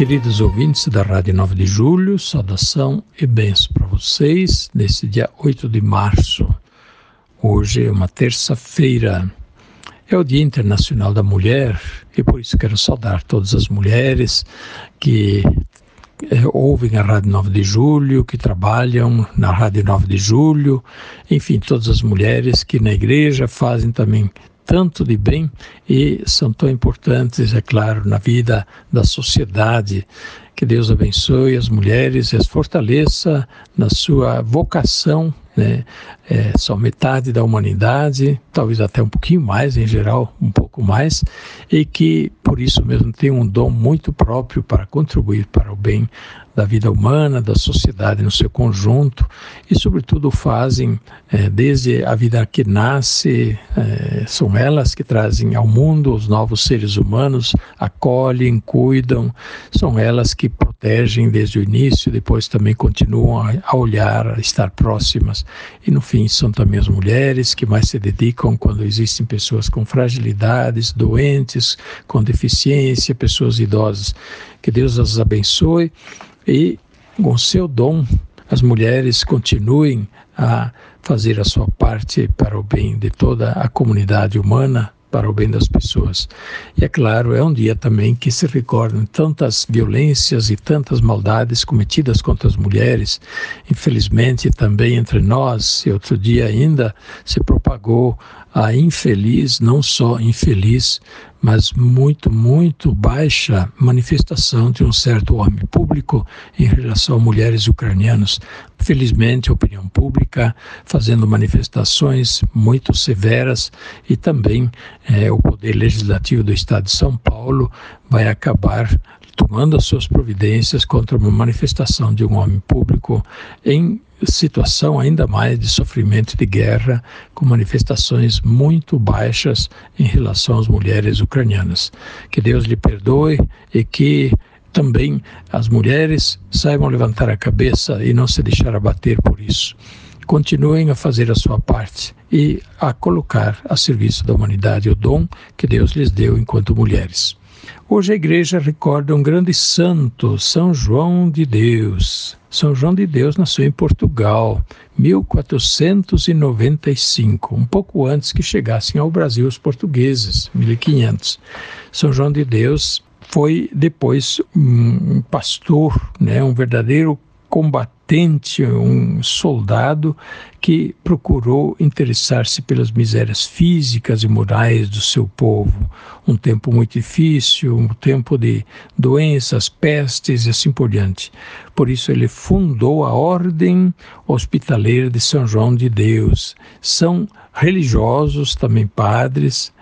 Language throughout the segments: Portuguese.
Queridos ouvintes da Rádio 9 de Julho, saudação e bênção para vocês nesse dia 8 de março. Hoje é uma terça-feira, é o Dia Internacional da Mulher e por isso quero saudar todas as mulheres que é, ouvem a Rádio 9 de Julho, que trabalham na Rádio 9 de Julho, enfim, todas as mulheres que na igreja fazem também tanto de bem e são tão importantes, é claro, na vida da sociedade. Que Deus abençoe as mulheres e as fortaleça na sua vocação né? É, são metade da humanidade, talvez até um pouquinho mais, em geral, um pouco mais, e que por isso mesmo tem um dom muito próprio para contribuir para o bem da vida humana, da sociedade no seu conjunto, e sobretudo fazem é, desde a vida que nasce, é, são elas que trazem ao mundo os novos seres humanos, acolhem, cuidam, são elas que protegem desde o início, depois também continuam a, a olhar, a estar próximas. E no fim, são também as mulheres que mais se dedicam quando existem pessoas com fragilidades, doentes, com deficiência, pessoas idosas. Que Deus as abençoe e, com seu dom, as mulheres continuem a fazer a sua parte para o bem de toda a comunidade humana, para o bem das pessoas. E é claro, é um dia também que se recordam tantas violências e tantas maldades cometidas contra as mulheres. Infelizmente, também entre nós, e outro dia ainda se propagou a infeliz, não só infeliz, mas muito, muito baixa manifestação de um certo homem público em relação a mulheres ucranianas. Felizmente, a opinião pública fazendo manifestações muito severas e também é, o Poder Legislativo do Estado de São Paulo vai acabar tomando as suas providências contra uma manifestação de um homem público em situação ainda mais de sofrimento de guerra, com manifestações muito baixas em relação às mulheres ucranianas. Que Deus lhe perdoe e que também as mulheres saibam levantar a cabeça e não se deixar abater por isso. Continuem a fazer a sua parte e a colocar a serviço da humanidade o dom que Deus lhes deu enquanto mulheres. Hoje a igreja recorda um grande santo, São João de Deus. São João de Deus nasceu em Portugal, 1495, um pouco antes que chegassem ao Brasil os portugueses, 1500. São João de Deus foi depois um pastor, né, um verdadeiro combatente, um soldado que procurou interessar-se pelas misérias físicas e morais do seu povo. Um tempo muito difícil, um tempo de doenças, pestes e assim por diante. Por isso ele fundou a Ordem Hospitaleira de São João de Deus. São religiosos, também padres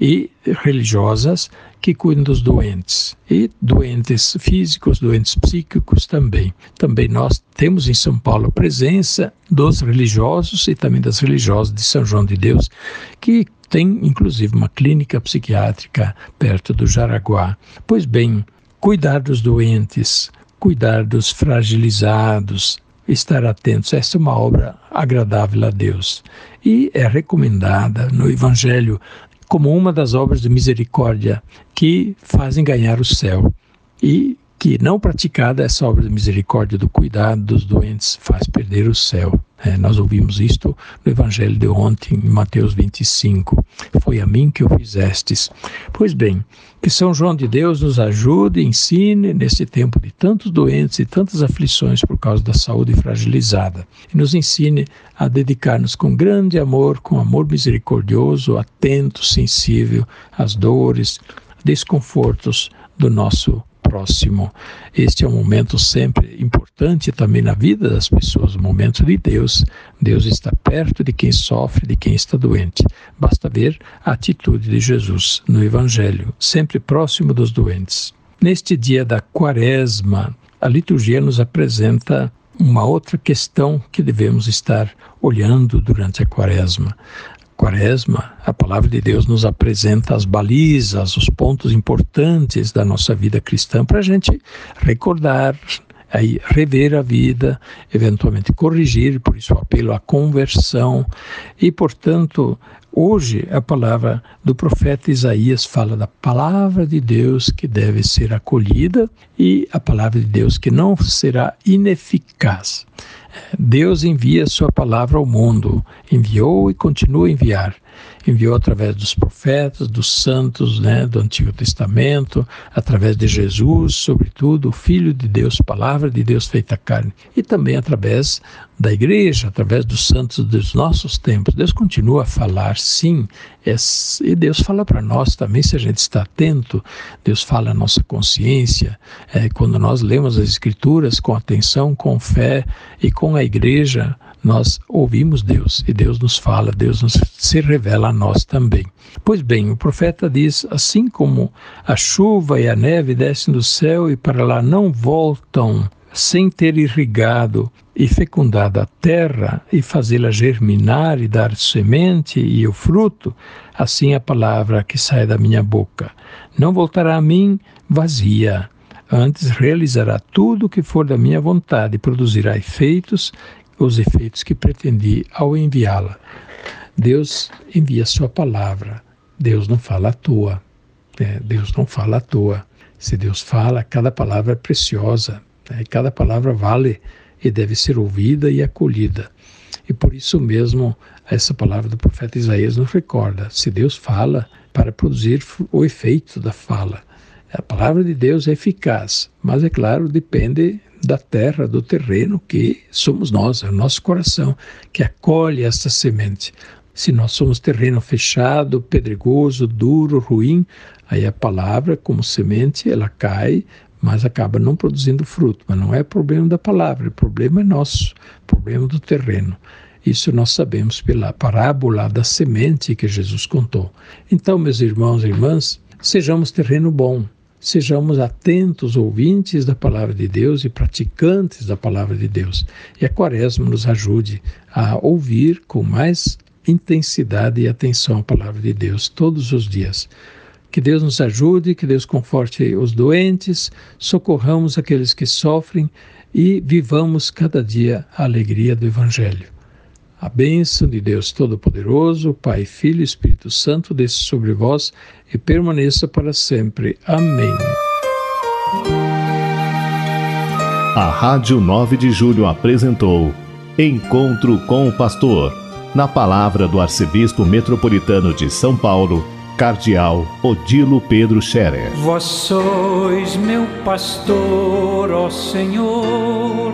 e religiosas que cuidam dos doentes e doentes físicos, doentes psíquicos também. Também nós temos em São Paulo a presença dos religiosos e também das religiosas de São João de Deus, que tem inclusive uma clínica psiquiátrica perto do Jaraguá. Pois bem, cuidar dos doentes, cuidar dos fragilizados, estar atentos. Esta é uma obra agradável a Deus e é recomendada no Evangelho como uma das obras de misericórdia que fazem ganhar o céu. E que não praticada essa obra de misericórdia do cuidado dos doentes faz perder o céu. É, nós ouvimos isto no Evangelho de ontem, em Mateus 25. Foi a mim que o fizestes. Pois bem, que São João de Deus nos ajude ensine nesse tempo de tantos doentes e tantas aflições por causa da saúde fragilizada. E nos ensine a dedicar-nos com grande amor, com amor misericordioso, atento, sensível às dores, desconfortos do nosso próximo. Este é um momento sempre importante também na vida das pessoas, o momento de Deus. Deus está perto de quem sofre, de quem está doente. Basta ver a atitude de Jesus no Evangelho, sempre próximo dos doentes. Neste dia da Quaresma, a liturgia nos apresenta uma outra questão que devemos estar olhando durante a quaresma. Quaresma, a palavra de Deus nos apresenta as balizas, os pontos importantes da nossa vida cristã para a gente recordar, aí rever a vida, eventualmente corrigir, por isso o apelo à conversão. E, portanto, hoje a palavra do profeta Isaías fala da palavra de Deus que deve ser acolhida e a palavra de Deus que não será ineficaz. Deus envia sua palavra ao mundo, enviou e continua a enviar. Enviou através dos profetas, dos santos né, do Antigo Testamento, através de Jesus, sobretudo, o Filho de Deus, palavra de Deus feita carne, e também através da igreja, através dos santos dos nossos tempos. Deus continua a falar, sim, e Deus fala para nós também, se a gente está atento, Deus fala a nossa consciência. É, quando nós lemos as Escrituras com atenção, com fé e com a igreja, nós ouvimos Deus e Deus nos fala, Deus nos, se revela a nós também. Pois bem, o profeta diz: assim como a chuva e a neve descem do céu e para lá não voltam sem ter irrigado e fecundado a terra e fazê-la germinar e dar semente e o fruto, assim a palavra que sai da minha boca não voltará a mim vazia. Antes realizará tudo o que for da minha vontade e produzirá efeitos os efeitos que pretendi ao enviá-la. Deus envia sua palavra. Deus não fala à toa. Né? Deus não fala à toa. Se Deus fala, cada palavra é preciosa. Né? Cada palavra vale e deve ser ouvida e acolhida. E por isso mesmo, essa palavra do profeta Isaías nos recorda: se Deus fala, para produzir o efeito da fala. A palavra de Deus é eficaz, mas é claro, depende da terra, do terreno que somos nós, é o nosso coração que acolhe esta semente. Se nós somos terreno fechado, pedregoso, duro, ruim, aí a palavra, como semente, ela cai, mas acaba não produzindo fruto. Mas não é problema da palavra, o problema é nosso, problema do terreno. Isso nós sabemos pela parábola da semente que Jesus contou. Então, meus irmãos e irmãs, sejamos terreno bom, sejamos atentos ouvintes da palavra de Deus e praticantes da palavra de Deus. E a Quaresma nos ajude a ouvir com mais intensidade e atenção a palavra de Deus todos os dias. Que Deus nos ajude, que Deus conforte os doentes, socorramos aqueles que sofrem e vivamos cada dia a alegria do Evangelho. A bênção de Deus Todo-Poderoso, Pai, Filho e Espírito Santo, desça sobre vós e permaneça para sempre. Amém. A Rádio 9 de Julho apresentou Encontro com o Pastor, na palavra do Arcebispo Metropolitano de São Paulo, Cardeal Odilo Pedro Scherer. Vós sois meu pastor, ó Senhor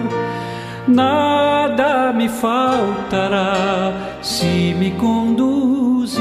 nada me faltará se me conduz